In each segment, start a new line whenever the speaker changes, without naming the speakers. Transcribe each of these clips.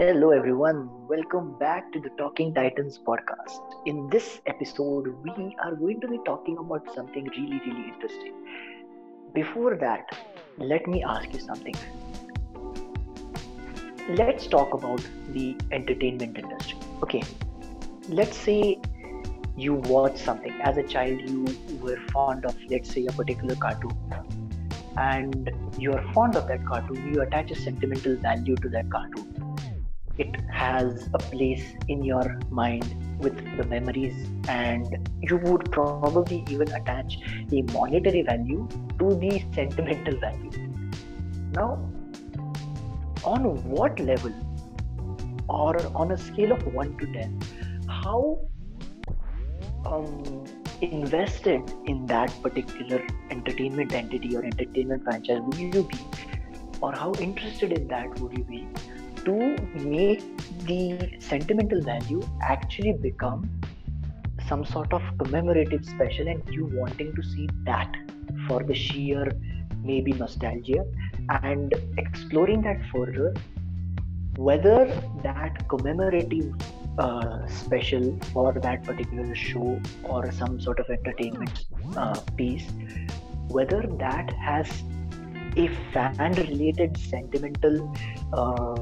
Hello, everyone. Welcome back to the Talking Titans podcast. In this episode, we are going to be talking about something really, really interesting. Before that, let me ask you something. Let's talk about the entertainment industry. Okay, let's say you watch something. As a child, you were fond of, let's say, a particular cartoon. And you are fond of that cartoon, you attach a sentimental value to that cartoon it has a place in your mind with the memories and you would probably even attach a monetary value to the sentimental value. Now on what level or on a scale of 1 to 10 how um, invested in that particular entertainment entity or entertainment franchise would you be? Or how interested in that would you be to make the sentimental value actually become some sort of commemorative special and you wanting to see that for the sheer maybe nostalgia and exploring that further whether that commemorative uh, special for that particular show or some sort of entertainment uh, piece whether that has a fan related sentimental uh,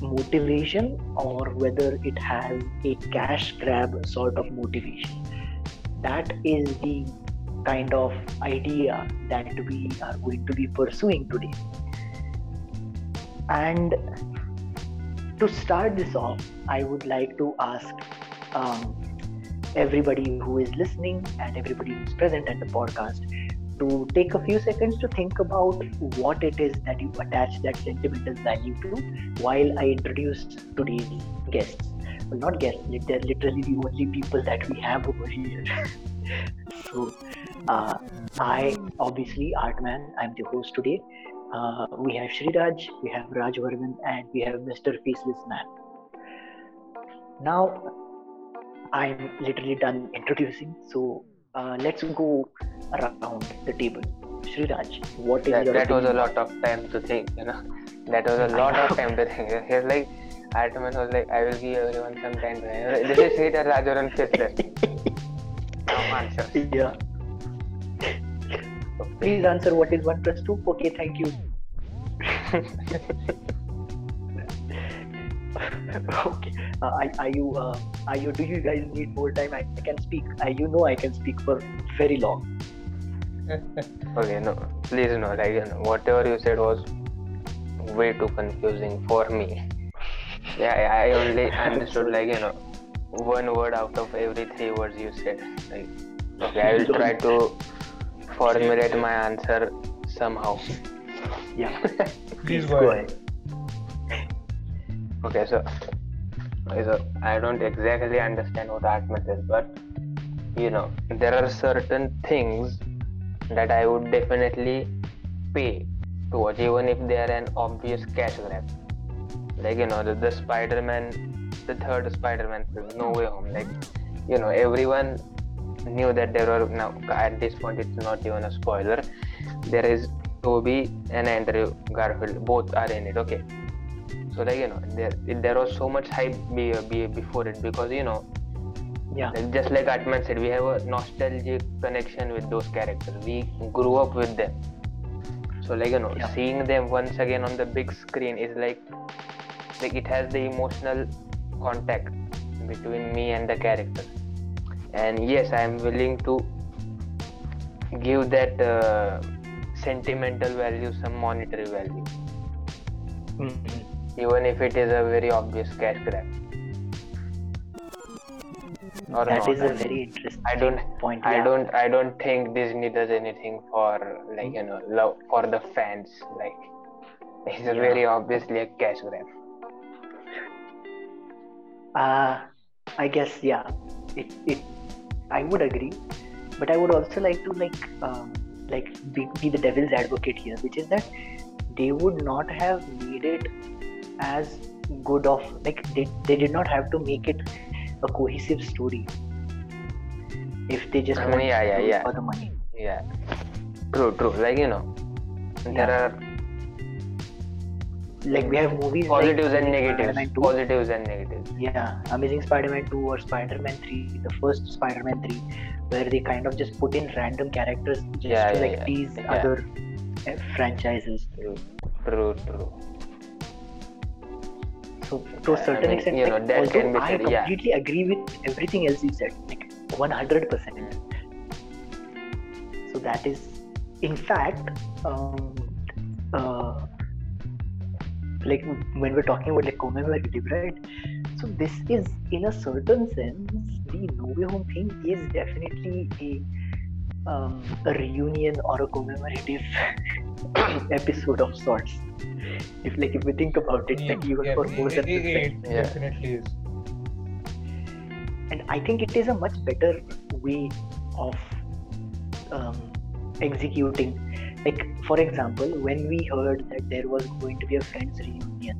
motivation or whether it has a cash grab sort of motivation. That is the kind of idea that we are going to be pursuing today. And to start this off, I would like to ask um, everybody who is listening and everybody who's present at the podcast to take a few seconds to think about what it is that you attach that sentimental value to while I introduce today's guests. Well, not guests, they're literally the only people that we have over here. so, uh, I obviously, Atman, I'm the host today. Uh, we have Sriraj, we have Raj Rajvardhan, and we have Mr. Faceless Man. Now, I'm literally done introducing, so uh, let's go around the table. Sriraj, what is
that,
your
that was a lot of time to think, you know. That was a lot of time to think. He's like, Atman was like, I will give everyone some time. This is Sridhar Rajaran Fitzler. Now answer.
Yeah. Please answer what is 1 plus 2. Okay, thank you. okay. Uh, are, are you, uh, are you, do you guys need more time? I, I can speak. I, you know I can speak for very long.
okay, no, please no, like, whatever you said was way too confusing for me. Yeah, I I only understood, like, you know, one word out of every three words you said. Like, okay, I will try to formulate my answer somehow.
Yeah.
Please
go
go
ahead.
Okay, so, so I don't exactly understand what Atman is, but you know, there are certain things that I would definitely pay to watch, even if they are an obvious cash grab. Like you know, the, the Spider-Man, the third Spider-Man film, No Way Home. Like you know, everyone knew that there were now at this point it's not even a spoiler. There is Tobey and Andrew Garfield, both are in it. Okay, so like you know, there there was so much hype be, be, before it because you know
Yeah.
like just like Atman said, we have a nostalgic connection with those characters. We grew up with them. So like you know,
Yeah.
seeing them once again on the big screen is like like it has the emotional contact between me and the character. And yes, I am willing to give that uh, sentimental value some monetary value,
Mhm.
Even if it is a very obvious cash grab. Or
That
not.
is
I
a very interesting
I don't
point.
I
yeah.
don't I don't think Disney does anything for like you know love for the fans like it's
Yeah.
very obviously a cash grab.
Uh, I guess yeah, it, it I would agree, but I would also like to like um, like be, be the devil's advocate here, which is that they would not have made it as good of like they, they did not have to make it a cohesive story if they just
I mean, yeah, yeah, yeah.
for the money.
Yeah. True, true. Like you know, there
Yeah.
are
like we have movies
positives
like
and negatives
Spider-Man 2.
positives and negatives
yeah amazing spider-man 2 or spider-man 3 the first spider-man 3 where they kind of just put in random characters just
Yeah,
to
yeah,
like
yeah.
tease other uh, franchises
true true true
so to a certain
mean,
extent
you know, that can be
i
said, yeah.
completely agree with everything else you said like 100% so that is in fact um, uh, like when we're talking about like commemorative right? So this is in a certain sense the no way home thing is definitely a um, a reunion or a commemorative episode of sorts if like if we think about it like even
Yeah,
for more than
it
Yeah.
definitely is.
and I think it is a much better way of um, executing. Like, for example, when we heard that there was going to be a Friends reunion,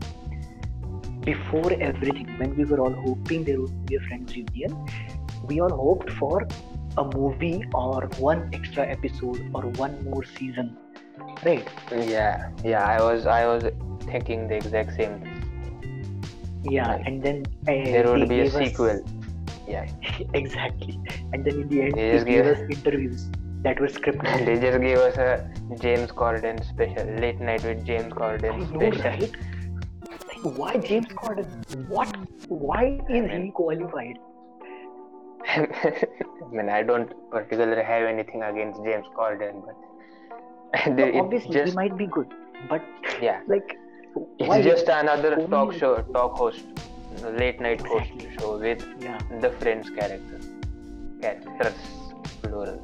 before everything, when we were all hoping there would be a Friends reunion, we all hoped for a movie or one extra episode or one more season, right?
yeah yeah i was i was thinking the exact same
Yeah,
Right.
and then uh,
there would be a
gave us-
sequel yeah
exactly, and then in the end,
They
they
just
gave us interviews that were scripted.
they just gave us a james corden special late night with james corden
know,
special
right? Like, why James Corden? What? Why is he qualified?
I mean, I don't particularly have anything against James Corden, but
No, obviously,
just
he might be good, but
yeah,
like,
it's
why?
just another
only-
talk show, talk host, late night host show with
yeah,
the Friends character, characters plural.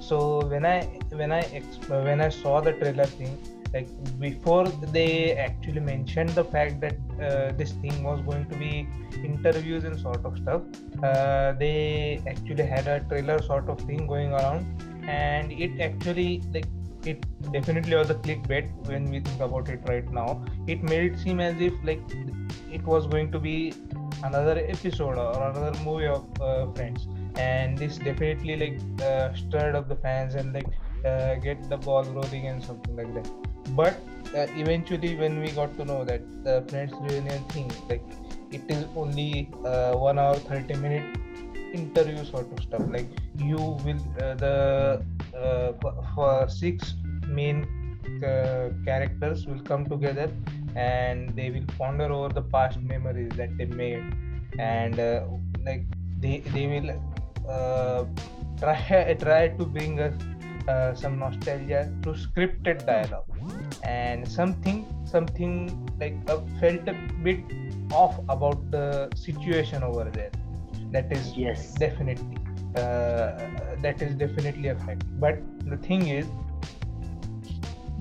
So when I when I exp- when I saw the trailer thing, like before they actually mentioned the fact that uh, this thing was going to be interviews and sort of stuff, uh, they actually had a trailer sort of thing going around, and it actually like it definitely was a clickbait when we think about it right now. It made it seem as if like it was going to be another episode or another movie of uh, Friends. And this definitely like uh, stirred up the fans and like uh, get the ball rolling and something like that but uh, eventually when we got to know that the friends reunion thing like it is only uh, one hour 30 minute interview sort of stuff. Like you will uh, the uh, for- six main uh, characters will come together and they will ponder over the past memories that they made. And uh, like they they will try try to bring us uh, some nostalgia through scripted dialogue. And something something like uh, felt a bit off about the situation over there. That is
yes,
definitely uh, that is definitely a fact. But the thing is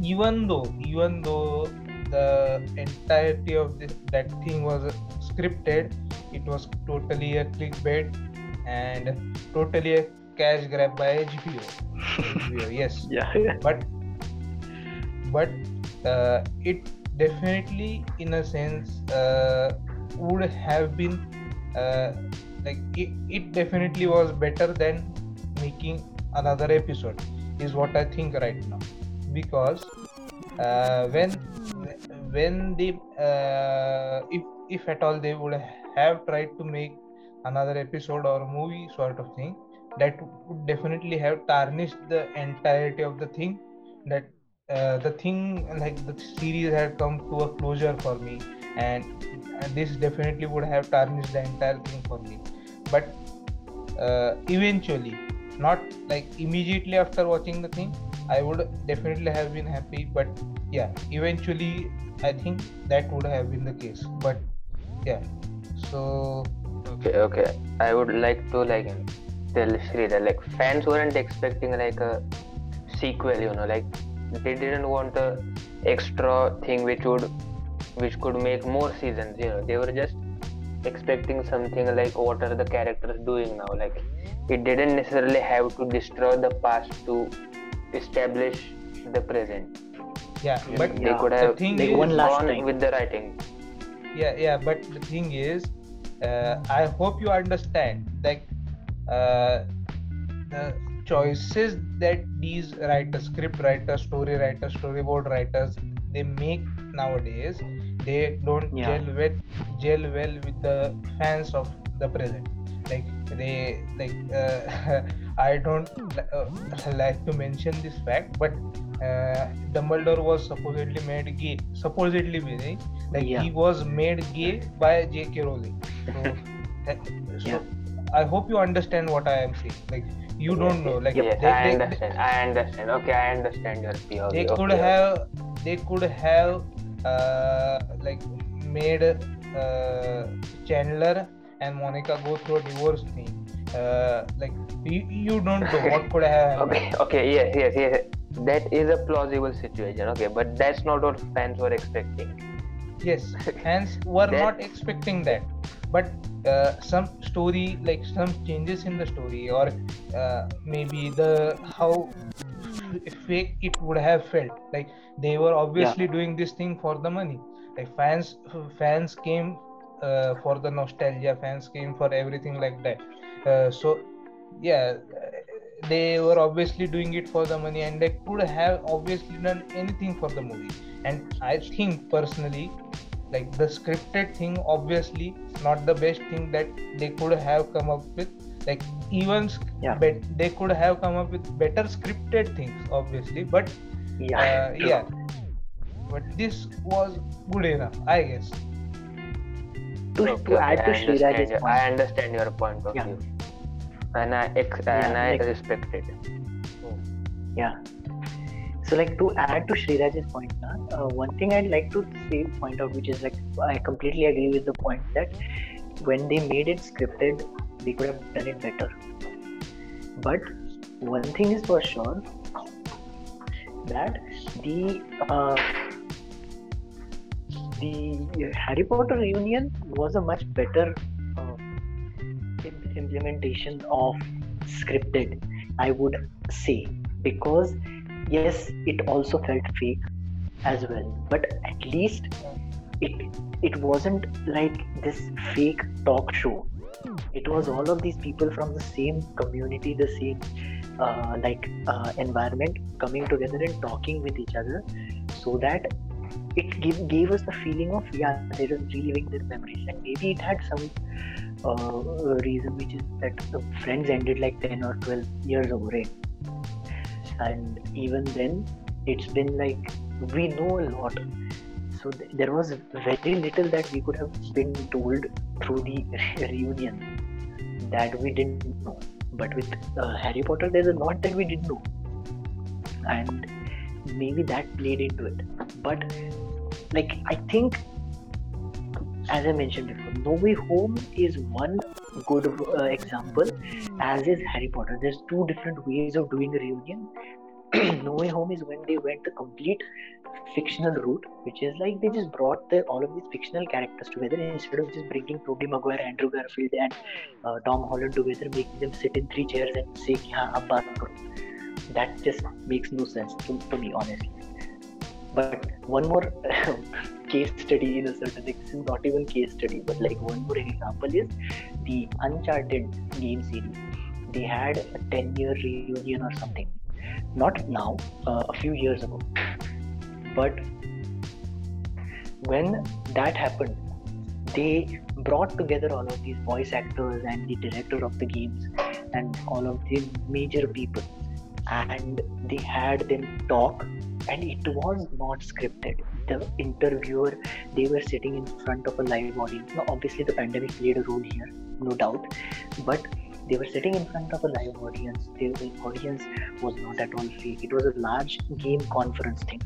even though even though the entirety of this that thing was scripted it was totally a clickbait and totally a cash grab by hbo, yes.
Yeah,
but but uh, it definitely in a sense uh, would have been uh, like it, it definitely was better than making another episode is what i think right now. Because uh, when when they uh, if if at all they would have tried to make another episode or movie sort of thing that would definitely have tarnished the entirety of the thing that uh, the thing like the series had come to a closure for me and, this definitely would have tarnished the entire thing for me but uh, eventually not like immediately after watching the thing i would definitely have been happy but yeah eventually i think that would have been the case but yeah so
Okay, okay. I would like to like tell Sridhar like fans weren't expecting like a sequel, you know, like they didn't want a extra thing which would which could make more seasons, you know. They were just expecting something like what are the characters doing now? Like it didn't necessarily have to destroy the past to establish the present.
yeah but
know,
Yeah,
they could
the
have
thing
like
is,
one last
gone
time.
with the writing.
yeah yeah but the thing is uh, i hope you understand like uh, the choices that these writers script writers story writers storyboard writers they make nowadays they don't
Yeah.
gel well gel well with the fans of the present like they like uh, i don't uh, like to mention this fact but uh, dumbledore was supposedly made gay supposedly really like
Yeah.
he was made gay by jk rowling so, uh, so
Yeah.
I hope you understand what i am saying like you don't know like
yes,
they,
I
they-
understand. I understand. Okay, I understand your POV.
they could
okay.
have they could have uh, like made uh, Chandler and Monica go through a divorce thing. Uh, like you, you don't know what could have happened.
Okay, okay, yes, yes, yes. That is a plausible situation. Okay, but that's not what fans were expecting.
Yes, fans were
That-
not expecting that, but uh, some story like some changes in the story or uh, maybe the how f- fake it would have felt. Like they were obviously doing this thing for the money. Like fans fans came uh, for the nostalgia fans came for everything like that. Uh, so yeah they were obviously doing it for the money and they could have obviously done anything for the movie. And i think personally like the scripted thing obviously not the best thing that they could have come up with like even sc-
Yeah.
bet they could have come up with better scripted things obviously but
Yeah.
uh, yeah but this was good enough i guess
To,
Okay,
to add to
I understand
Sriraj's
your-
point.
I understand your point of
Yeah.
view, and I ex- and I
like-
respect it.
Yeah. So like to add to Sriraj's point, uh, one thing I'd like to say point out, which is like I completely agree with the point that when they made it scripted, they could have done it better. But one thing is for sure that the uh, the Harry Potter reunion was a much better uh, implementation of scripted. I would say because yes it also felt fake as well. But at least it it wasn't like this fake talk show. It was all of these people from the same community the same uh, like uh, environment coming together and talking with each other so that it gave, gave us the feeling of yeah they're reliving their memories. And maybe it had some uh, reason which is that the friends ended like 10 or 12 years ago right and even then it's been like we know a lot. So th- there was very little that we could have been told through the reunion that we didn't know. But with uh, harry potter there's a lot that we didn't know. And maybe that played into it. But like i think as i mentioned before no Way Home is one good uh, example, as is Harry Potter. There's two different ways of doing a reunion. no Way Home is when they went the complete fictional route, which is like they just brought the, all of these fictional characters together instead of just bringing Tobey Maguire, Andrew Garfield, and uh, Tom Holland together, making them sit in three chairs and say, "Yeah, ab. That just makes no sense to, to me, honestly. But one more case study in a certain this not even case study, but like one more example is the Uncharted game series. They had a 10 year reunion or something. Not now, uh, a few years ago. But when that happened, they brought together all of these voice actors and the director of the games and all of the major people and they had them talk and it was not scripted the interviewer they were sitting in front of a live audience. Now obviously the pandemic played a role here no doubt. But they were sitting in front of a live audience. The audience was not at all fake. It was a large game conference thing.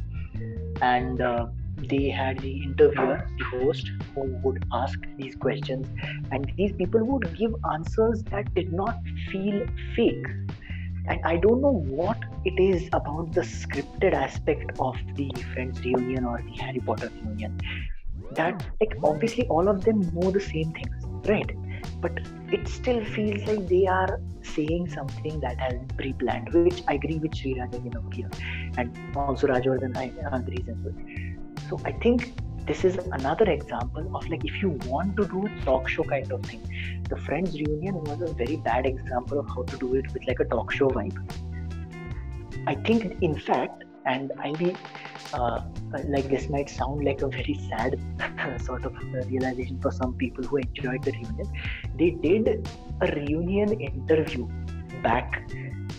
And uh, they had the interviewer the host who would ask these questions. And these people would give answers that did not feel fake. And i don't know what it is about the scripted aspect of the friends reunion or the harry potter reunion. That like obviously all of them know the same things right? But it still feels like they are saying something that has been pre-planned which i agree with Sri again here. And also Rajwardhan agrees as well. So i think this is another example of like if you want to do talk show kind of thing the friends reunion was a very bad example of how to do it with like a talk show vibe i think in fact and I'll be uh, like this might sound like a very sad sort of realization for some people who enjoyed the reunion. They did a reunion interview back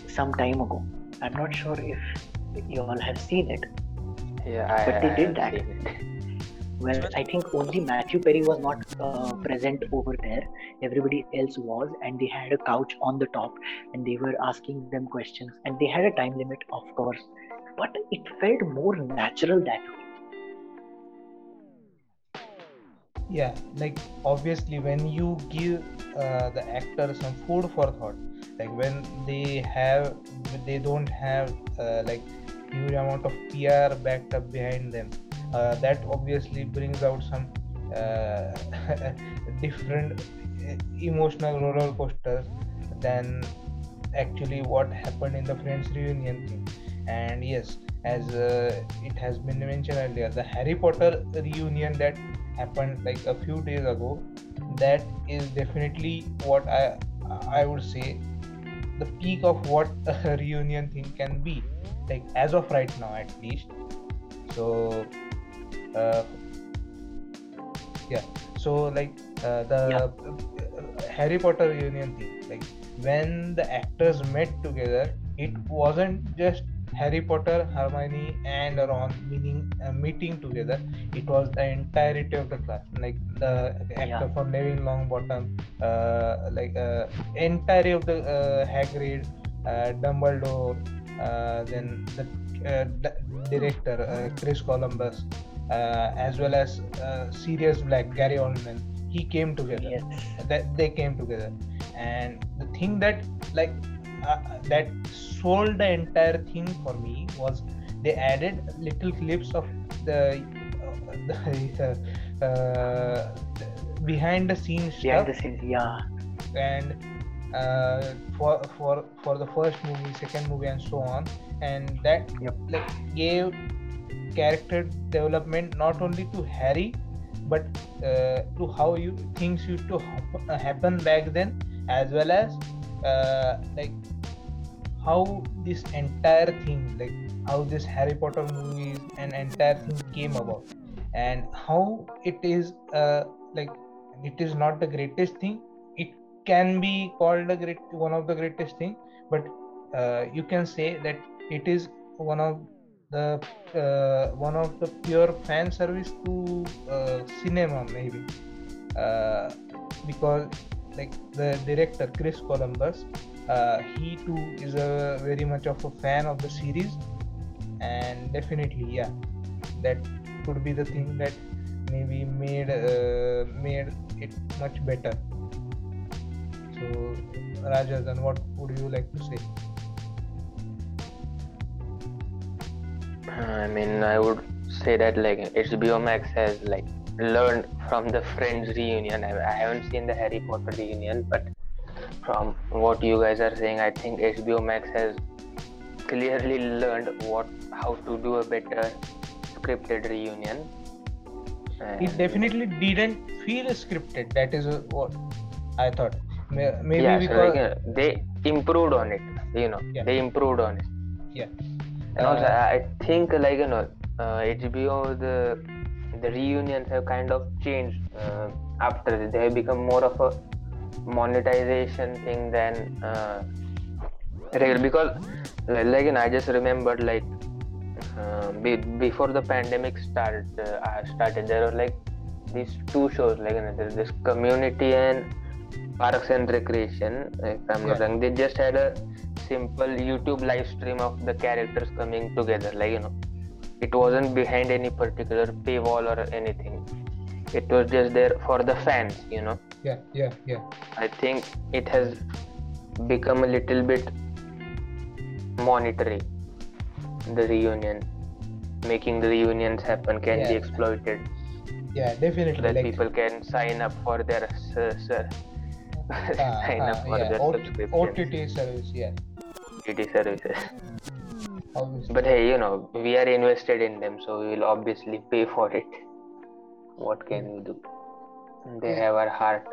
some time ago. I'm not sure if you all have seen it.
Yeah, I,
but they
I
did that. Well, I think only Matthew Perry was not uh, present over there. Everybody else was, and they had a couch on the top, and they were asking them questions, and they had a time limit, of course, but it felt more natural that way.
yeah like obviously when you give uh, the actor some food for thought like when they have they don't have uh, like huge amount of pr backed up behind them uh, that obviously brings out some uh, different uh, emotional roller coasters than actually what happened in the friends reunion thing. And yes as uh, it has been mentioned earlier the harry potter reunion that happened like a few days ago that is definitely what i i would say the peak of what a reunion thing can be like as of right now at least. So yeah. So like uh, the uh, harry potter reunion thing like when the actors met together it wasn't just harry potter hermione and ron meaning uh, meeting together. It was the entirety of the class like the actor
Yeah.
for neville longbottom uh, like uh, entirety of the uh, hagrid uh, dumbledore uh, then the uh, d- director uh, chris columbus. uh, as well as uh, Sirius Black, Gary Oldman, he came together.
Yes.
That they came together, and the thing that like uh, that sold the entire thing for me was they added little clips of the, uh, the uh, behind the scenes
Behind
stuff
the scenes, yeah.
and uh, for for for the first movie, second movie, and so on, and that
Yep.
like gave character development not only to Harry, but uh, to how you things used to uh, happen back then, as well as uh, like how this entire thing, like how this Harry Potter movies and entire thing came about, and how it is uh, like it is not the greatest thing. It can be called a great one of the greatest thing, but uh, you can say that it is one of the uh, one of the pure fan service to uh, cinema maybe. Uh, because like the director Chris Columbus uh, he too is a very much of a fan of the series. And definitely yeah that could be the thing that maybe made uh, made it much better. So Rajadan what would you like to say
I mean, I would say that like HBO Max has like learned from the Friends reunion. I, I haven't seen the Harry Potter reunion, but from what you guys are saying, I think HBO Max has clearly learned what how to do a better scripted reunion.
it definitely didn't feel scripted that is what i thought maybe
yeah, so
because
like, uh, they improved on it. You know,
Yeah.
they improved on it.
yeah
And also,
Uh,
I think like you know, uh, HBO the the reunions have kind of changed uh, after this. They have become more of a monetization thing than uh, regular. Because like, know, I just remembered like uh, be, before the pandemic start uh, uh, started there were like these two shows like you know, there's this community and parks and recreation if i'm not wrong. They just had a simple youtube live stream of the characters coming together like you know it wasn't behind any particular paywall or anything. It was just there for the fans you know.
Yeah yeah yeah.
I think it has become a little bit monetary the reunion making the reunions happen can be exploited.
Yeah definitely
that
like
people can sign up for their s-
uh,
sign
uh,
up for
yeah,
their
O-
subscription
ott service yeah
Services
obviously.
But hey you know we are invested in them so we will obviously pay for it. What can we do? They have our heart.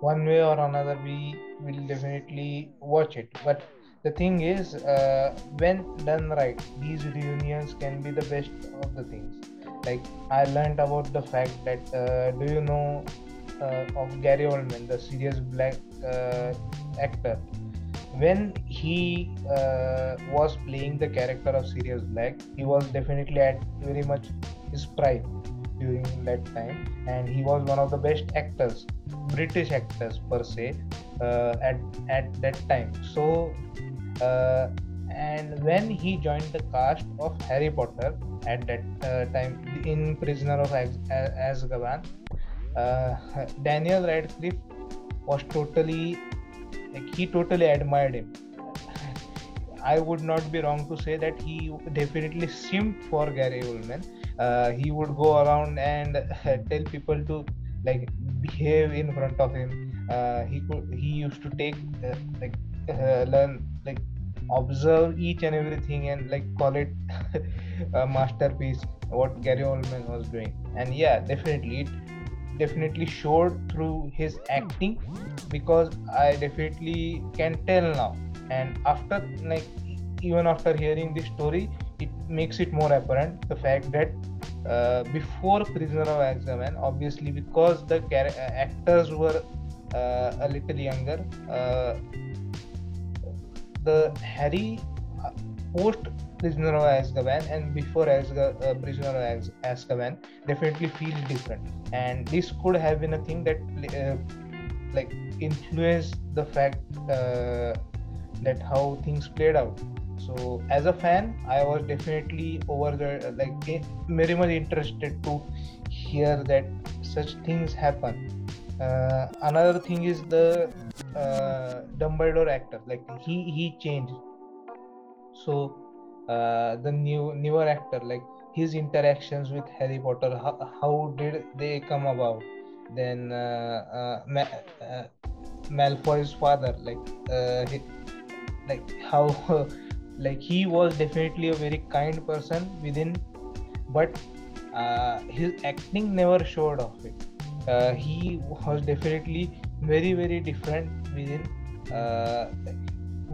One way or another we will definitely watch it. But the thing is uh, when done right these reunions can be the best of the things. Like i learned about the fact that uh, do you know uh, of gary oldman the Sirius Black uh, actor when he uh, was playing the character of Sirius Black, he was definitely at very much his prime during that time, and he was one of the best actors, British actors per se, uh, at at that time. So, uh, and when he joined the cast of Harry Potter at that uh, time in Prisoner of Az- Azkaban, uh, Daniel Radcliffe was totally like he totally admired him. I would not be wrong to say that he definitely simped for gary oldman. Uh, he would go around and tell people to like behave in front of him. Uh, he could he used to take uh, like uh, learn like observe each and everything and like call it a masterpiece what gary oldman was doing. And yeah definitely it definitely showed through his acting because I definitely can tell now. And after like even after hearing this story, it makes it more apparent the fact that uh, before Prisoner of Azkaban, obviously because the char- actors were uh, a little younger, uh, the Harry uh, post Prisoner of Azkaban and before Azga, uh, Prisoner of Azkaban definitely feels different, and this could have been a thing that uh, like influenced the fact uh, that how things played out. So as a fan, I was definitely over the like very much interested to hear that such things happen. Uh, another thing is the uh, Dumbledore actor, like he he changed. So uh, the new newer actor like his interactions with harry potter how, how did they come about? Then uh, uh, Ma- uh, malfoy's father like uh, he, like how like he was definitely a very kind person within but uh, his acting never showed off it. Uh, he was definitely very very different within uh,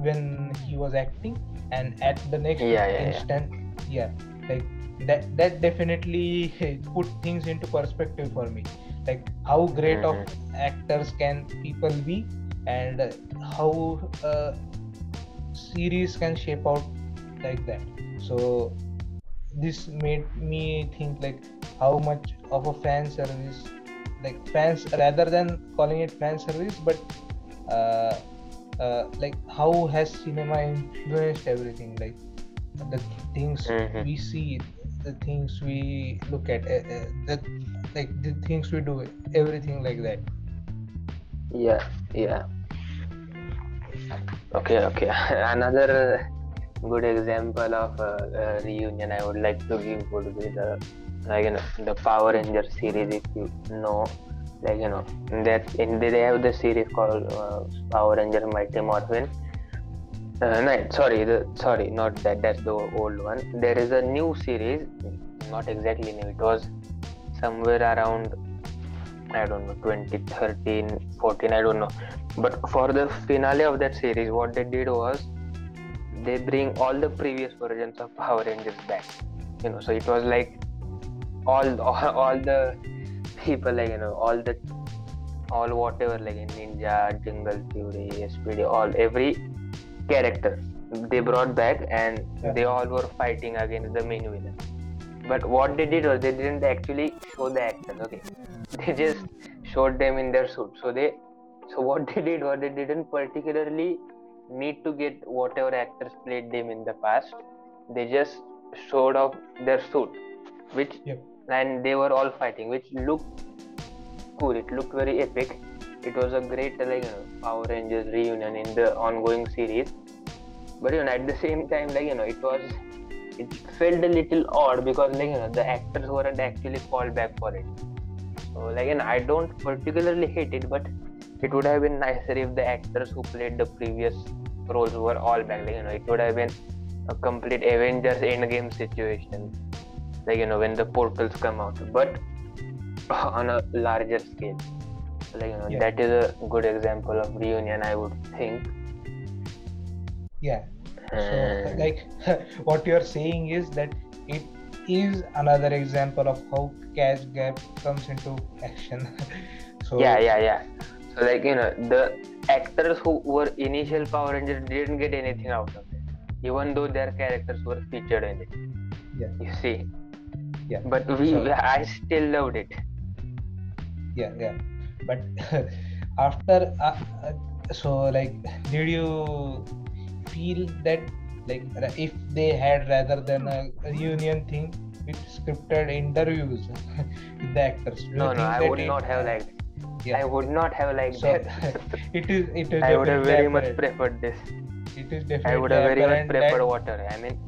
when he was acting and at the next
Yeah, yeah, yeah.
instant yeah. like that that definitely put things into perspective for me like how great of actors can people be and how uh, series can shape out like that so this made me think like how much of a fan service like fans rather than calling it fan service but uh, uh, like how has cinema influenced everything like the things
Mhm.
we see the things we look at uh, uh, the like the things we do everything like that
Yeah, yeah. Okay, okay. Another uh, good example of a, a reunion I would like to give would be the like you know the Power Rangers series. If you know, like you know that in they have the series called uh, Power Ranger Mighty Morphin. Uh, no, sorry, the sorry, not that. That's the old one. There is a new series, not exactly new. It was somewhere around I don't know 2013, 14. I don't know. But for the finale of that series, what they did was they bring all the previous versions of Power Rangers back. You know, so it was like all all, all the people like you know all the all whatever like in Ninja, Jungle Fury, SPD, all every character they brought back and
Yeah.
they all were fighting against the main villain. But what they did was they didn't actually show the actors. Okay, they just showed them in their suit. So they so what they did was they didn't particularly need to get whatever actors played them in the past. They just showed off their suit, which
Yep.
And they were all fighting, which looked cool. It looked very epic. It was a great like you know, Power Rangers reunion in the ongoing series. But you know, at the same time, like you know, it was it felt a little odd because like you know the actors weren't actually called back for it. So like and I don't particularly hate it, but it would have been nicer if the actors who played the previous roles were all back. Like you know, it would have been a complete Avengers Endgame situation. Like you know when the portals come out, but on a larger scale. Like you know
Yeah.
that is a good example of reunion, I would think.
yeah so like what you're saying is that it is another example of how cash gap comes into action so
yeah yeah yeah so like you know the actors who were initial power rangers didn't get anything out of it even though their characters were featured in it
Yeah.
you see
Yeah.
but we
So-
i still loved it.
Yeah yeah. But after uh, uh, so like did you feel that like if they had rather than a reunion thing with scripted interviews with the actors?
No no i would
it-
not have liked
yeah.
i would not have liked
so
that.
it is it is
i would have very much preferred this.
It is definitely
i would have very much preferred water i mean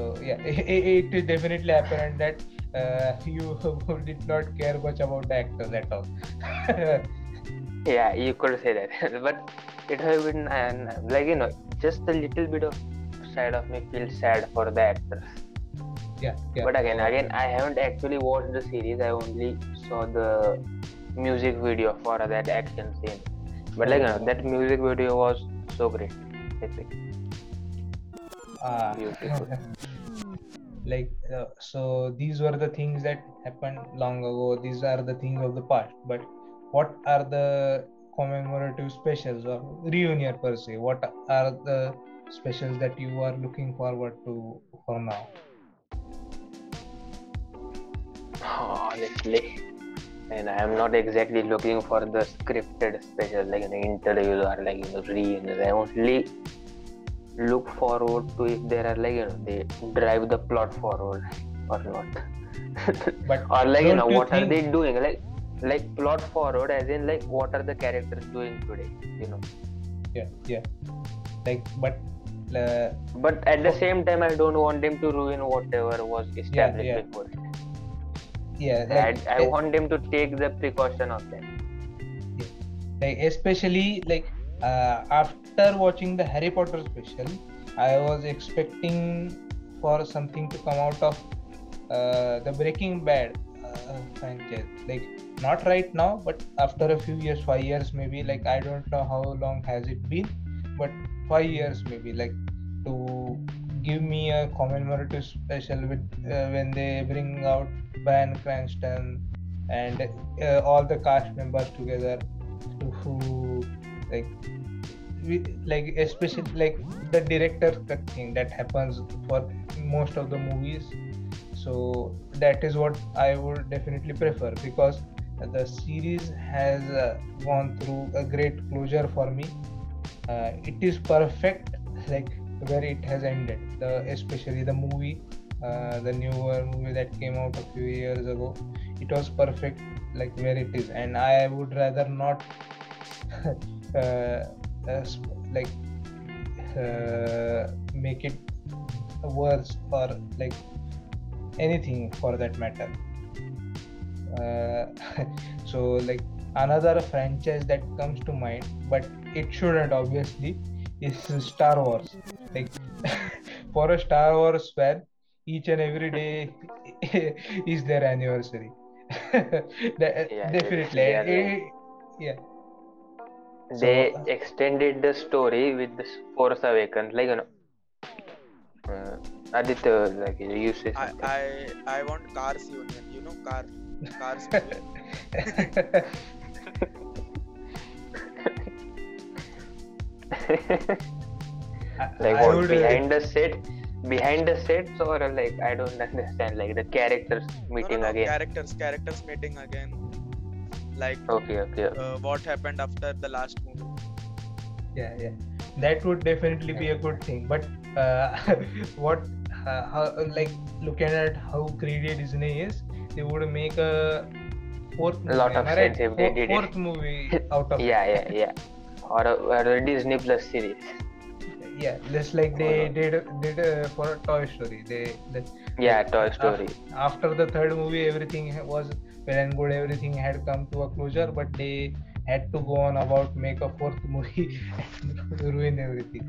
so yeah it, it is definitely apparent that uh, you did not care much about the actors at all.
Yeah you could say that. But it has been uh, like you know just a little bit of side of me feels sad for the actors.
Yeah yeah.
But again again i haven't actually watched the series. I only saw the music video for that action scene. But like you know, that music video was so great. Epic
Ah.
Beautiful.
Like uh, so these were the things that happened long ago. These are the things of the past. But what are the commemorative specials or reunion per se? What are the specials that you are looking forward to for now?
Honestly and i am not exactly looking for the scripted special like an interviews or like you know reunions. I only look forward to if there are like you know they drive the plot forward or not.
But
or like you know
you
what are they doing? Like like plot forward as in like what are the characters doing today you know?
Yeah yeah. Like but uh,
but at the same time i don't want them to ruin whatever was established
yeah.
before.
Yeah like,
I, I
eh,
want them to take the precaution of that
like especially like uh, after watching the harry potter special i was expecting for something to come out of uh, the breaking bad uh, franchise. Like not right now but after a few years five years maybe like i don't know how long has it been but five years maybe like to give me a commemorative special with uh, when they bring out Bryan Cranston and uh, all the cast members together to like like especially like the director cut thing that happens for most of the movies. So that is what i would definitely prefer because the series has uh, gone through a great closure for me. Uh, it is perfect like where it has ended. The especially the movie uh, the newer movie that came out a few years ago. It was perfect like where it is. And i would rather not uh, like uh, make it worse or like anything for that matter. Uh, so like another franchise that comes to mind but it shouldn't obviously is star wars. Like for a star wars fan each and every day is their anniversary. De-
Yeah,
definitely.
yeah,
Eh, yeah
they
So-
extended the story with the Force Awakens, like you know. Uh, Aditya, like you say
I. I I want Cars Union. You know car Cars
like
I
what behind the set, behind the sets, or like I don't understand, like the characters
No,
meeting
no, no,
again.
Characters, characters meeting again. Like
Okay, okay.
uh, what happened after the last movie.
yeah yeah that would definitely be a good thing but uh, what uh, how, like looking at how greedy disney is they would make a fourth
A lot of
am I right?
sense if they
Four-
did it.
fourth movie out of
yeah, yeah, yeah. Or a, or a Disney Plus series.
yeah just like they
Uh,
did did uh, for toy story they, they
Yeah, Toy Story.
after the third movie everything was well and good everything had come to a closure but they had to go on about make a fourth movie and ruin everything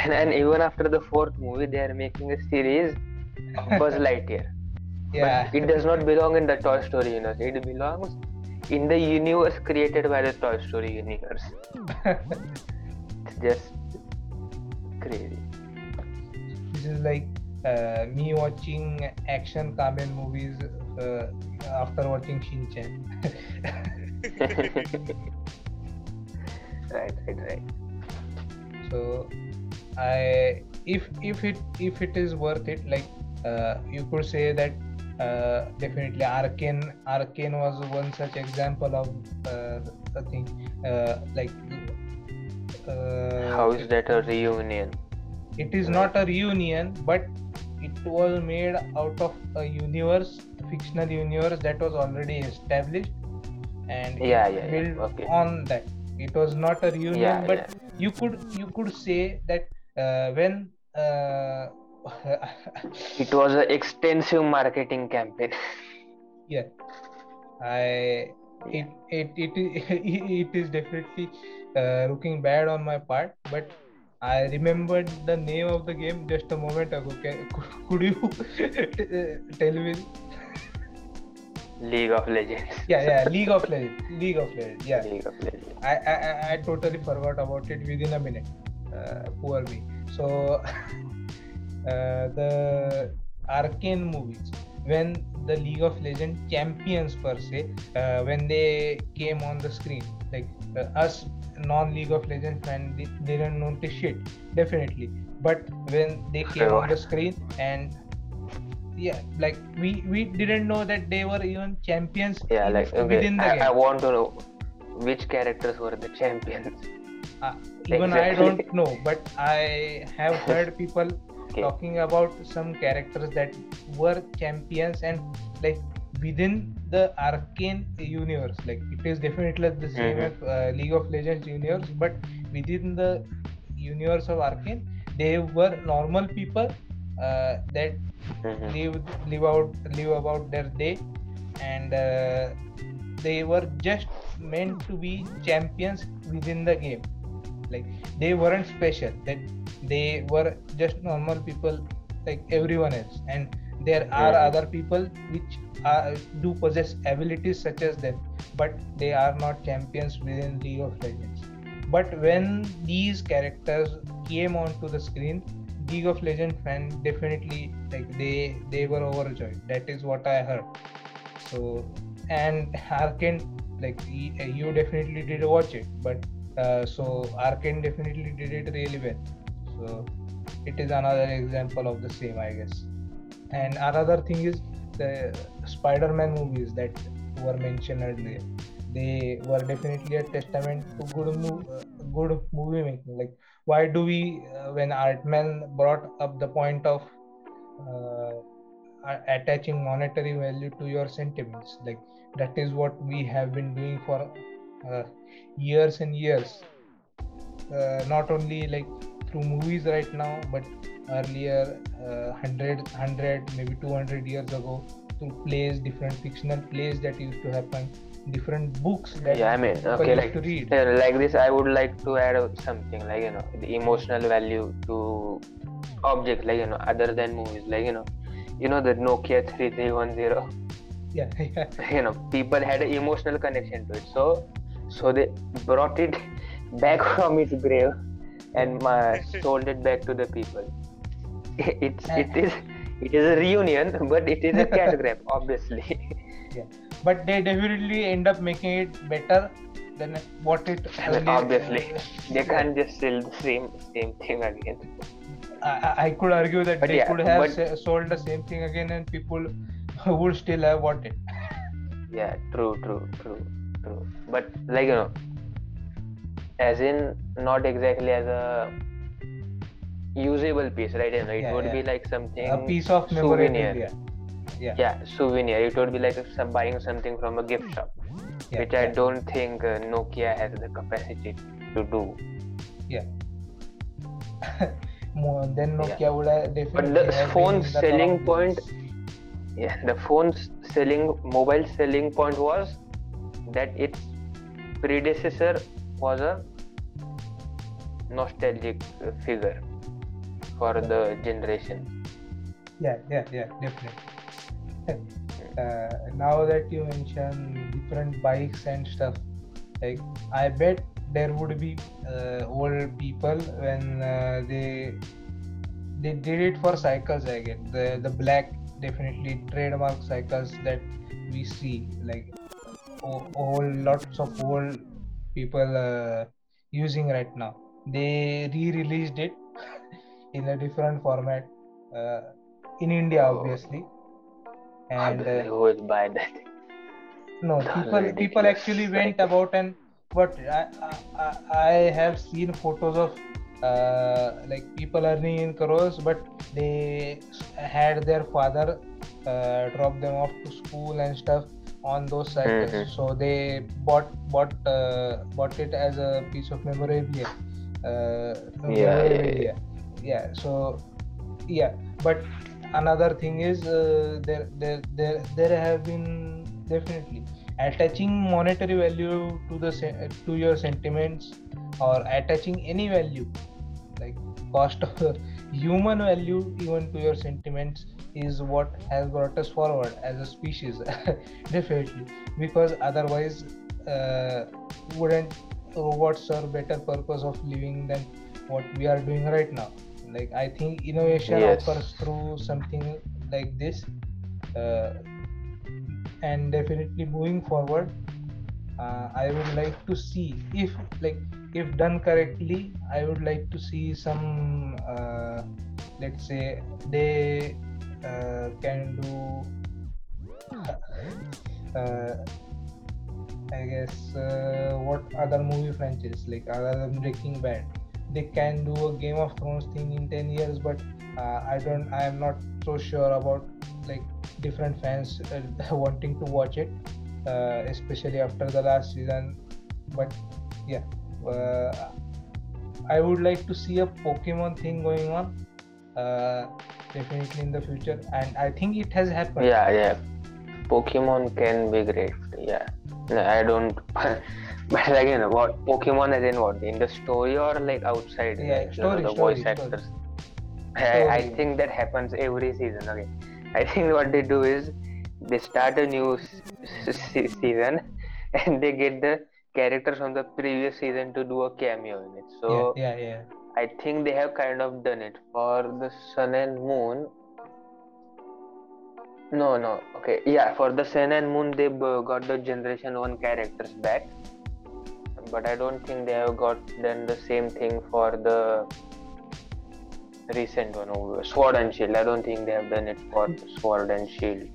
And, and even after the fourth movie, they are making a series of Buzz Lightyear.
yeah
But it does not belong in the Toy Story universe. It belongs in the universe created by the Toy Story universe. It's just crazy.
This is like uh, me watching action Kamen movies uh, after watching Shinchan.
right, right, right.
so I if if it if it is worth it, like uh, you could say that uh, definitely Arcane Arcane was one such example of uh, a thing uh, like. Uh,
How is that a reunion?
it is not a reunion but it was made out of a universe fictional universe that was already established and
Yeah, yeah, yeah.
built
Okay.
on that it was not a reunion
Yeah,
but
yeah.
you could you could say that uh, when uh,
It was an extensive marketing campaign.
yeah i it it it, it is definitely uh, looking bad on my part but i remembered the name of the game just a moment ago Can, could, you tell me
League of Legends.
yeah yeah league of legends league of legends yeah
League of Legends.
I, I I- I totally forgot about it within a minute. Uh, poor me. So uh, the arcane movies, when the League of Legends champions per se, uh, when they came on the screen, like uh, us non-League of Legends fan they didn't notice shit, definitely. But when they came on the screen and yeah, like we we didn't know that they were even champions
Yeah, like okay.
within the
I,
game.
I want to know which characters were the champions.
Uh, even I don't know, but I have heard people
Okay.
talking about some characters that were champions and like within the arcane universe. Like it is definitely the same
Mhm.
as uh, League of Legends universe, but within the universe of arcane, they were normal people uh, that
Mhm.
live live out live about their day and uh, they were just meant to be champions within the game like they weren't special that they were just normal people like everyone else and there are
Mhm.
other people which are, do possess abilities such as them but they are not champions within league of legends. But when these characters came onto the screen league of legends fan definitely like they they were overjoyed. That is what i heard. So and arcane like y- you definitely did watch it but uh, so arcane definitely did it really well. So it is another example of the same i guess. And another thing is the spider-man movies that were mentioned earlier they were definitely a testament to good mov- uh, good movie making. Like why do we uh, when Atman brought up the point of uh, attaching monetary value to your sentiments like that is what we have been doing for uh, years and years. Uh, not only like through movies right now but earlier uh, 100 100 maybe 200 years ago through plays different fictional plays that used to happen different books that
yeah, I mean, okay, like
to read
yeah, like this, I would like to add something like you know the emotional value to objects, like you know, other than movies, like you know, you know the Nokia three three one zero.
yeah yeah
You know, people had an emotional connection to it, so so they brought it back from its grave and uh, sold it back to the people. It's it is it is a reunion, but it is a cat grab, obviously. Yeah.
but they definitely end up making it better than what it earlier- uh,
obviously, they can't just sell the same same thing again.
I, I- could argue that
But
they
yeah,
could have
but-
sold the same thing again and people would still have bought it.
Yeah, true, true, true, true. But like you know, as in not exactly as a usable piece, right? Know, it
Yeah,
would
yeah.
be like something
A piece of
souvenir.
memorabilia. Yeah.
Yeah, souvenir. It would be like some buying something from a gift shop,
Yeah,
which I don't think uh, Nokia has the capacity to do. Yeah.
More, then Nokia
Yeah.
would have definitely.
But
the
phone
in the
selling point- Yeah, the phone's selling mobile selling point was that its predecessor was a nostalgic uh, figure for the generation.
Yeah, yeah, yeah, definitely. uh, now that you mention different bikes and stuff, like I bet there would be uh, old people when uh, they they did it for cycles i guess the the black definitely trademark cycles that we see like all lots of old people uh, using right now they re-released it in a different format uh, in india
Oh.
obviously and uh,
who will buy that?
no
That's
people people actually went about and but I, I I have seen photos of uh, like people earning in crores but they had their father uh, drop them off to school and stuff on those cycles
Mhm.
so they bought bought uh, bought it as a piece of memorabilia uh,
Yeah, yeah,
memorabilia. yeah so yeah but another thing is uh, there there there there have been definitely attaching monetary value to the to your sentiments or attaching any value like cost of human value even to your sentiments is what has brought us forward as a species definitely because otherwise uh, wouldn't robots serve better purpose of living than what we are doing right now like i think innovation
Yes.
offers through something like this uh, and definitely moving forward uh, i would like to see if like if done correctly i would like to see some uh, let's say they uh, can do uh, i guess uh, what other movie franchises like other than breaking bad they can do a game of thrones thing in 10 years but uh, i don't i am not so sure about like different fans uh, wanting to watch it uh, especially after the last season but yeah uh, i would like to see a pokemon thing going on uh, definitely in the future and i think it has happened
Yeah, yeah. Pokemon can be great. Yeah. No, I don't. but again, what Pokemon as in what in the story or like outside?
Yeah,
like, you know, the
story,
voice
story.
actors. I, I think that happens every season. Okay. I think what they do is they start a new s- s- season and they get the characters from the previous season to do a cameo in it. So
yeah yeah yeah
I think they have kind of done it for the Sun and Moon. No, no. Okay, yeah. For the Sun and Moon, they got the Generation One characters back, but I don't think they have got done the same thing for the recent one, oh, Sword and Shield. I don't think they have done it for Sword and Shield.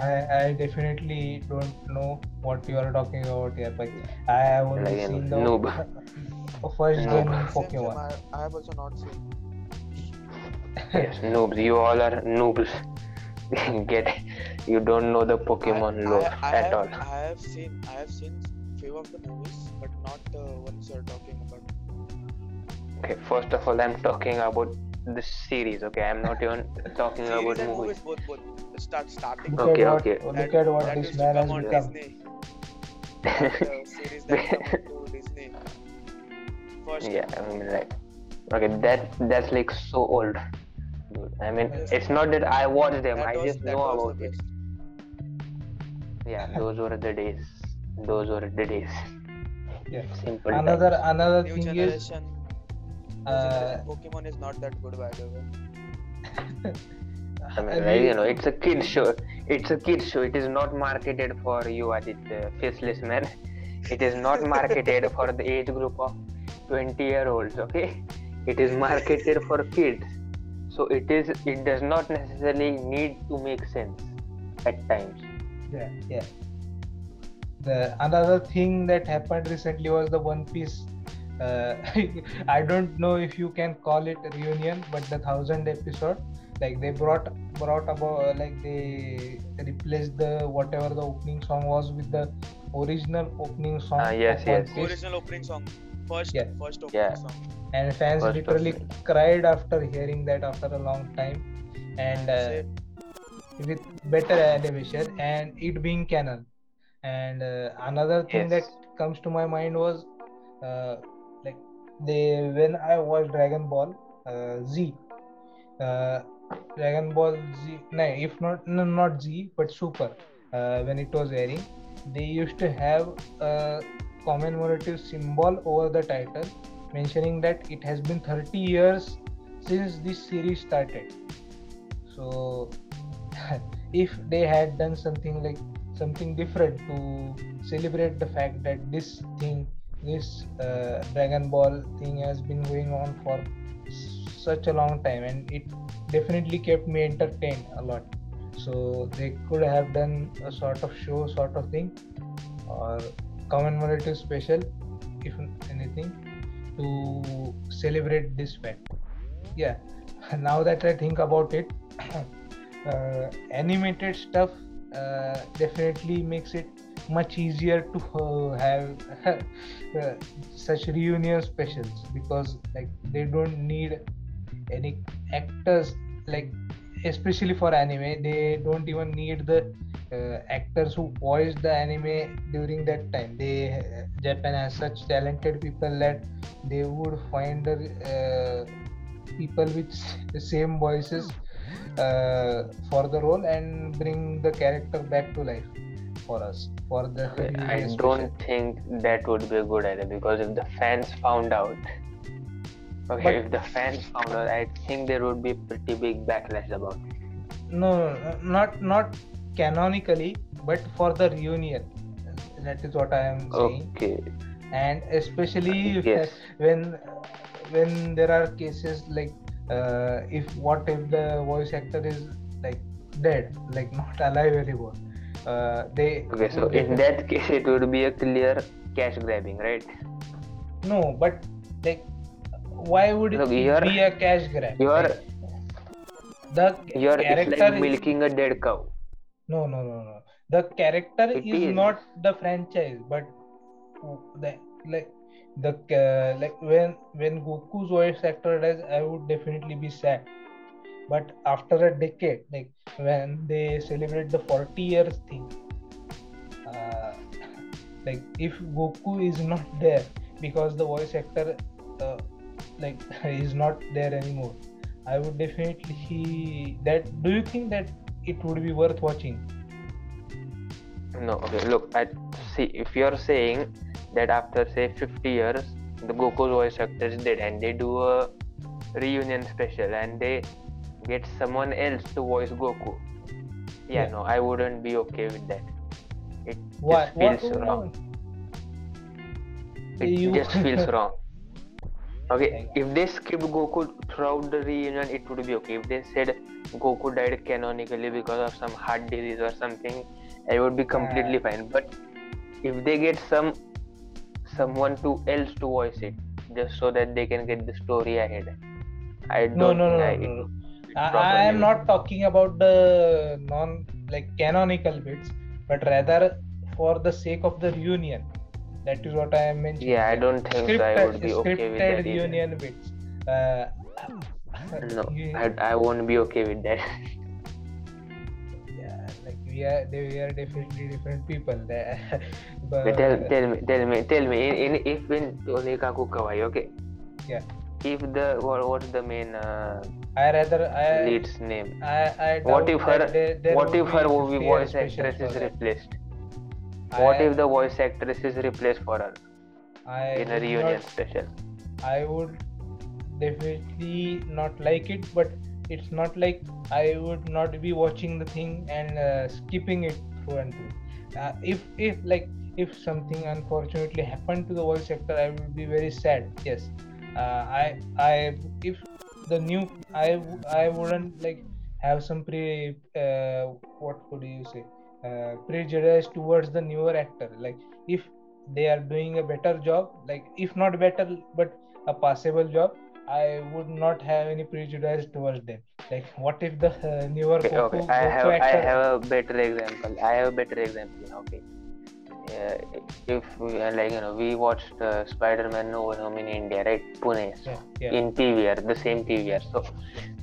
I, I definitely don't know what you are talking about here, but I have only
Like,
seen the
noob.
first
Noob.
gen
Same, same.
Pokemon.
I, I have also not seen.
Yes, noobs. You all are noobs. Get it? You don't know the Pokemon
I,
lore
I, I
at
have,
all.
I have seen I have seen few of the movies, but not the ones you're talking about.
Okay, first of all, I'm talking about the series. Okay, I'm not even talking
Series
about
and
movies.
movies, both, both. Start starting.
Look
Okay,
at what,
okay.
Look at what
that
this man has
come
become.
Disney. The uh, series that to Disney. First.
yeah, I mean like, okay, that that's like so old, dude. I mean,
Yes.
it's not that I watched them.
That
I
was,
just know about
the
it. Yeah, those were the days. Those were the days.
Yeah.
Simple.
Another
times.
another
New
thing is
generation. New
uh,
Pokemon is not that good, by the way.
I mean, like, you know, it's a kid show. It's a kid show. It is not marketed for you, Aditya, faceless man. It is not marketed for the age group of 20 year olds. Okay, it is marketed for kids. So it is. It does not necessarily need to make sense at times.
yeah yeah the another thing that happened recently was the one piece uh, i don't know if you can call it a reunion but the thousand episode like they brought brought about like they replaced the whatever the opening song was with the original opening song
Ah, yes, yes.
Piece.
Original opening song. First,
Yeah.
first opening
Yeah.
song.
and fans
First
literally
opening.
cried after hearing that after a long time and uh, with better animation and it being canon and uh, another thing
Yes.
that comes to my mind was uh, like they when i watched dragon ball uh, z uh, dragon ball z no if not no, not z but super uh, when it was airing they used to have a commemorative symbol over the title, mentioning that it has been 30 years since this series started. So, if they had done something like something different to celebrate the fact that this thing, this uh, Dragon Ball thing has been going on for such a long time and it definitely kept me entertained a lot. So they could have done a sort of show sort of thing or commemorative special if anything to celebrate this fact. Yeah now that i think about it uh, animated stuff uh, definitely makes it much easier to uh, have uh, such reunion specials because like they don't need any actors like especially for anime they don't even need the uh, actors who voiced the anime during that time. They japan has such talented people that they would find uh, people with the same voices uh, for the role and bring the character back to life for us for the
I don't think that would be a good idea because if the fans found out okay
But-
if the fans found out I think there would be pretty big backlash about it.
no, no not not canonically but for the reunion that is what i am saying
okay
and especially
Yes.
when when there are cases like uh, if what if the voice actor is like dead like not alive anymore uh, they
okay so in that case it would be a clear cash grabbing right
no but like why would
Look,
it
you're-
be a cash grab
you are
Like, the
you are it's
character
like
is-
milking a dead cow
No, no, no, no. The character is,
is.
not the franchise, but the like the uh, like when when Goku's voice actor dies, I would definitely be sad. But after a decade, like when they celebrate the 40 years thing, uh, like if Goku is not there because the voice actor uh, like is not there anymore, I would definitely see that. Do you think that it would be worth watching?
no okay look at see if you're saying that after say 50 years the goku's voice actors is dead and they do a reunion special and they get someone else to voice goku. Yeah,
Yeah.
no i wouldn't be okay with that. It
Why?
just feels
What-
wrong. it
You-
just feels wrong. Okay if they skip goku throughout the reunion it would be okay. If they said goku died canonically because of some heart disease or something i would be completely
Yeah.
fine. But if they get some someone to else to voice it just so that they can get the story ahead i don't
No, no, no,
I,
no. I, am not talking about the non like canonical bits, but rather for the sake of the reunion. That is what I am mentioning.
yeah i don't think so i would be okay with
scripted
that either.
reunion bits. Uh,
no I, I won't be okay with that
we are, they, we are definitely different people. There, but
tell, tell me, tell me, tell me. In, in if in Tonikaku Kawaii, okay.
Yeah.
If the what, what's the main uh,
I rather I
lead's name?
I, I
What if her
there- there
what if her movie voice actress is replaced? What
I-
if the voice actress is replaced for her
I
in a reunion
not-
special?
I would definitely not like it, but it's not like I would not be watching the thing and uh, skipping it through and through. Uh, if if like if something unfortunately happened to the voice actor, I would be very sad. Yes, uh, I I if the new i i wouldn't like have some pre uh, what could you say uh, prejudice towards the newer actor. Like if they are doing a better job, like if not better but a passable job, I would not have any prejudice towards them. Like what if the uh, newer
Okay,
Goku,
okay. I
Goku
have I have a better example. I have a better example. Okay. Uh, if we, uh, like you know we watched uh, Spider-Man No Way Home in India, right? Pune. So
yeah, yeah.
in PVR, the same PVR. So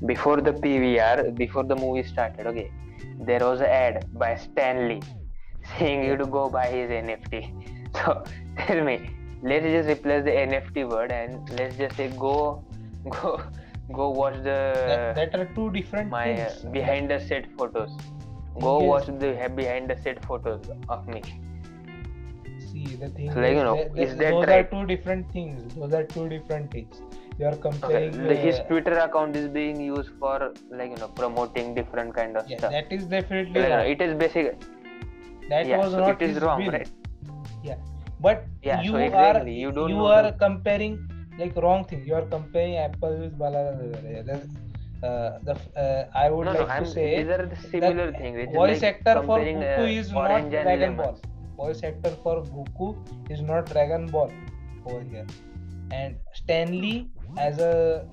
before the PVR, before the movie started, okay, there was an ad by Stan Lee saying you to go buy his NFT. So tell me, let's just replace the NFT word and let's just say go, go, go watch the
that, that are two different
my
things.
behind the set photos. Go
Yes.
watch the behind the set photos of me.
See, the thing
So, like, you
is
know,
that- that-
is that
those
right?
are two different things. Those are two different things. You are
Okay,
comparing.
the, his
uh,
Twitter account is being used for like you know promoting different kind of
yeah,
stuff.
that is definitely
Like, you it is basic.
That
yeah,
was
so
not
it is
his
wrong, right?
But
Yeah,
you
so
are
you don't
you are
the-
comparing like wrong thing. You are comparing Apple with Balala. Uh, the uh, I would
No, no,
like
I'm.
to say
these are the similar things.
Voice
like
actor for Goku
uh,
is not Dragon Ball. Voice actor for Goku is not Dragon Ball over here. And Stan Lee as a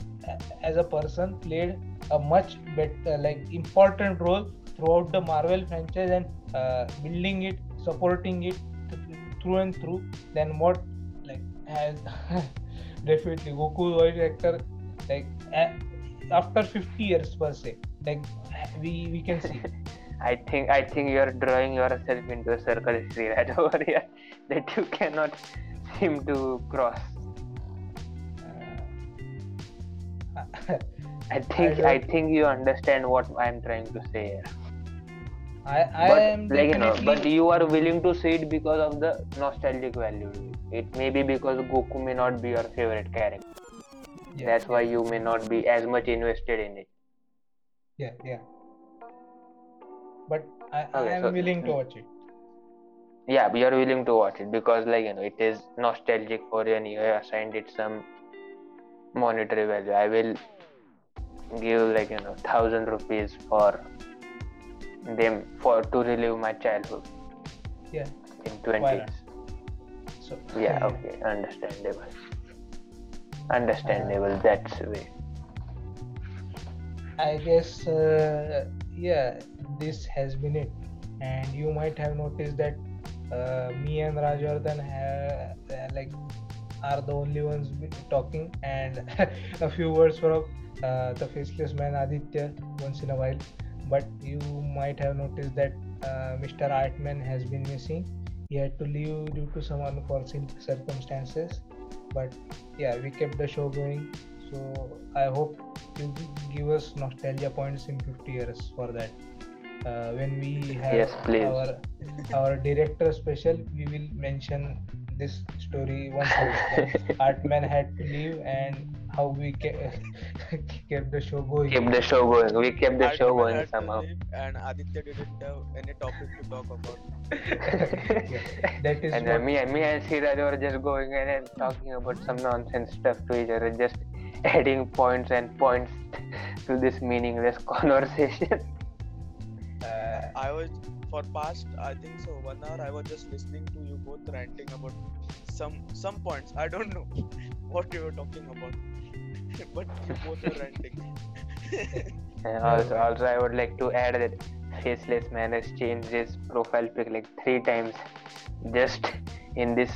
as a person played a much better like important role throughout the Marvel franchise and uh, building it, supporting it th- through and through than what like has definitely Goku voice actor like after 50 years per se like we we can see
I think I think you are drawing yourself into a circle, Sriraj, over here that you cannot seem to cross.
uh,
I think I,
don't-
think you understand what I'm trying to say here.
I I
but
am
like you know, but you are willing to see it because of the nostalgic value. It may be because Goku may not be your favorite character.
yeah,
That's why you may not be as much invested in it.
yeah yeah but I, I
Okay,
am
so-
willing to mm. watch it
Yeah, you're willing to watch it because like you know it is nostalgic for you and you have assigned it some monetary value. I will give like you know thousand rupees for them for to relive my childhood
yeah
in
Why
twenties.
So
Yeah, okay, understandable. Understandable. That's the way.
I guess uh, yeah, this has been it, and you might have noticed that uh, me and Rajvardhan have uh, like are the only ones talking, and a few words from uh, the faceless man Aditya once in a while. But you might have noticed that uh, Mr. Atman has been missing. He had to leave due to some unforeseen circumstances. But yeah, we kept the show going. So I hope you give us nostalgia points in 50 years for that. Uh, when we have
Yes,
our our director special, we will mention this story once Atman had to leave and how we ke- kept the show going.
Keep the show going. We kept the show going somehow.
And Aditya didn't have any topic to talk about.
Yeah, that is
and
what-
me, me and Siraj were just going in and talking about some nonsense stuff to each other, just adding points and points to this meaningless conversation.
uh,
I was for past I think so one hour I was just listening to you both ranting about some some points. I don't know what you were talking about. but you both were ranting.
And also, also, I would like to add that Faceless Man has changed his profile pic like three times just in this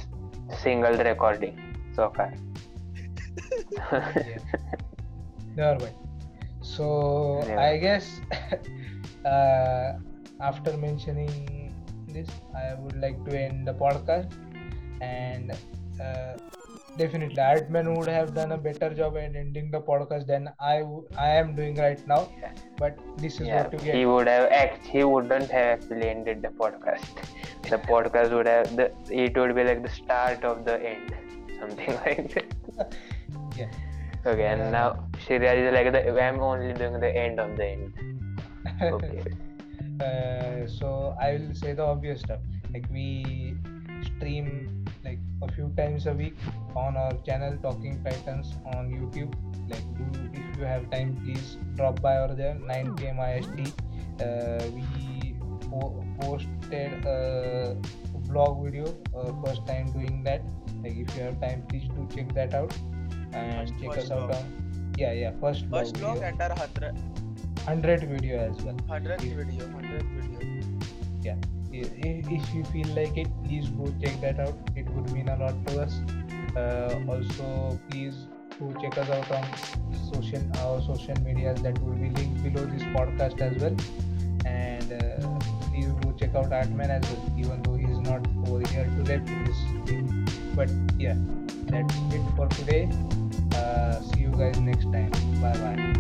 single recording so far.
Never mind. So
Yeah.
I guess uh, after mentioning this, I would like to end the podcast. And uh, definitely, Atman would have done a better job at ending the podcast than I w- I am doing right now.
Yeah.
But this is
yeah,
what you get he
would have act. He wouldn't have actually ended the podcast. The podcast would have the. It would be like the start of the end, something like that.
Yeah.
Okay, and now Shiraj is like the. I'm only doing the end of the end. Okay.
uh, so I will say the obvious stuff. Like we stream a few times a week on our channel Talking Titans on YouTube. Like do if you have time, please drop by over there 9 p.m. IST. Uh, we po- posted a vlog video uh, first time doing that. Like if you have time, please do check that out and
First-
check
first
us out
vlog.
on yeah yeah first vlog
First vlog and our hundred
100 video as well.
hundredth
Yeah.
video, hundredth video.
If, you feel like it please go check that out. It would mean a lot to us. Uh, also please go check us out on social our social medias that will be linked below this podcast as well. And uh, please go check out Atman as well even though he's not over here to rep this thing. But yeah that's it for today. Uh, see you guys next time. Bye bye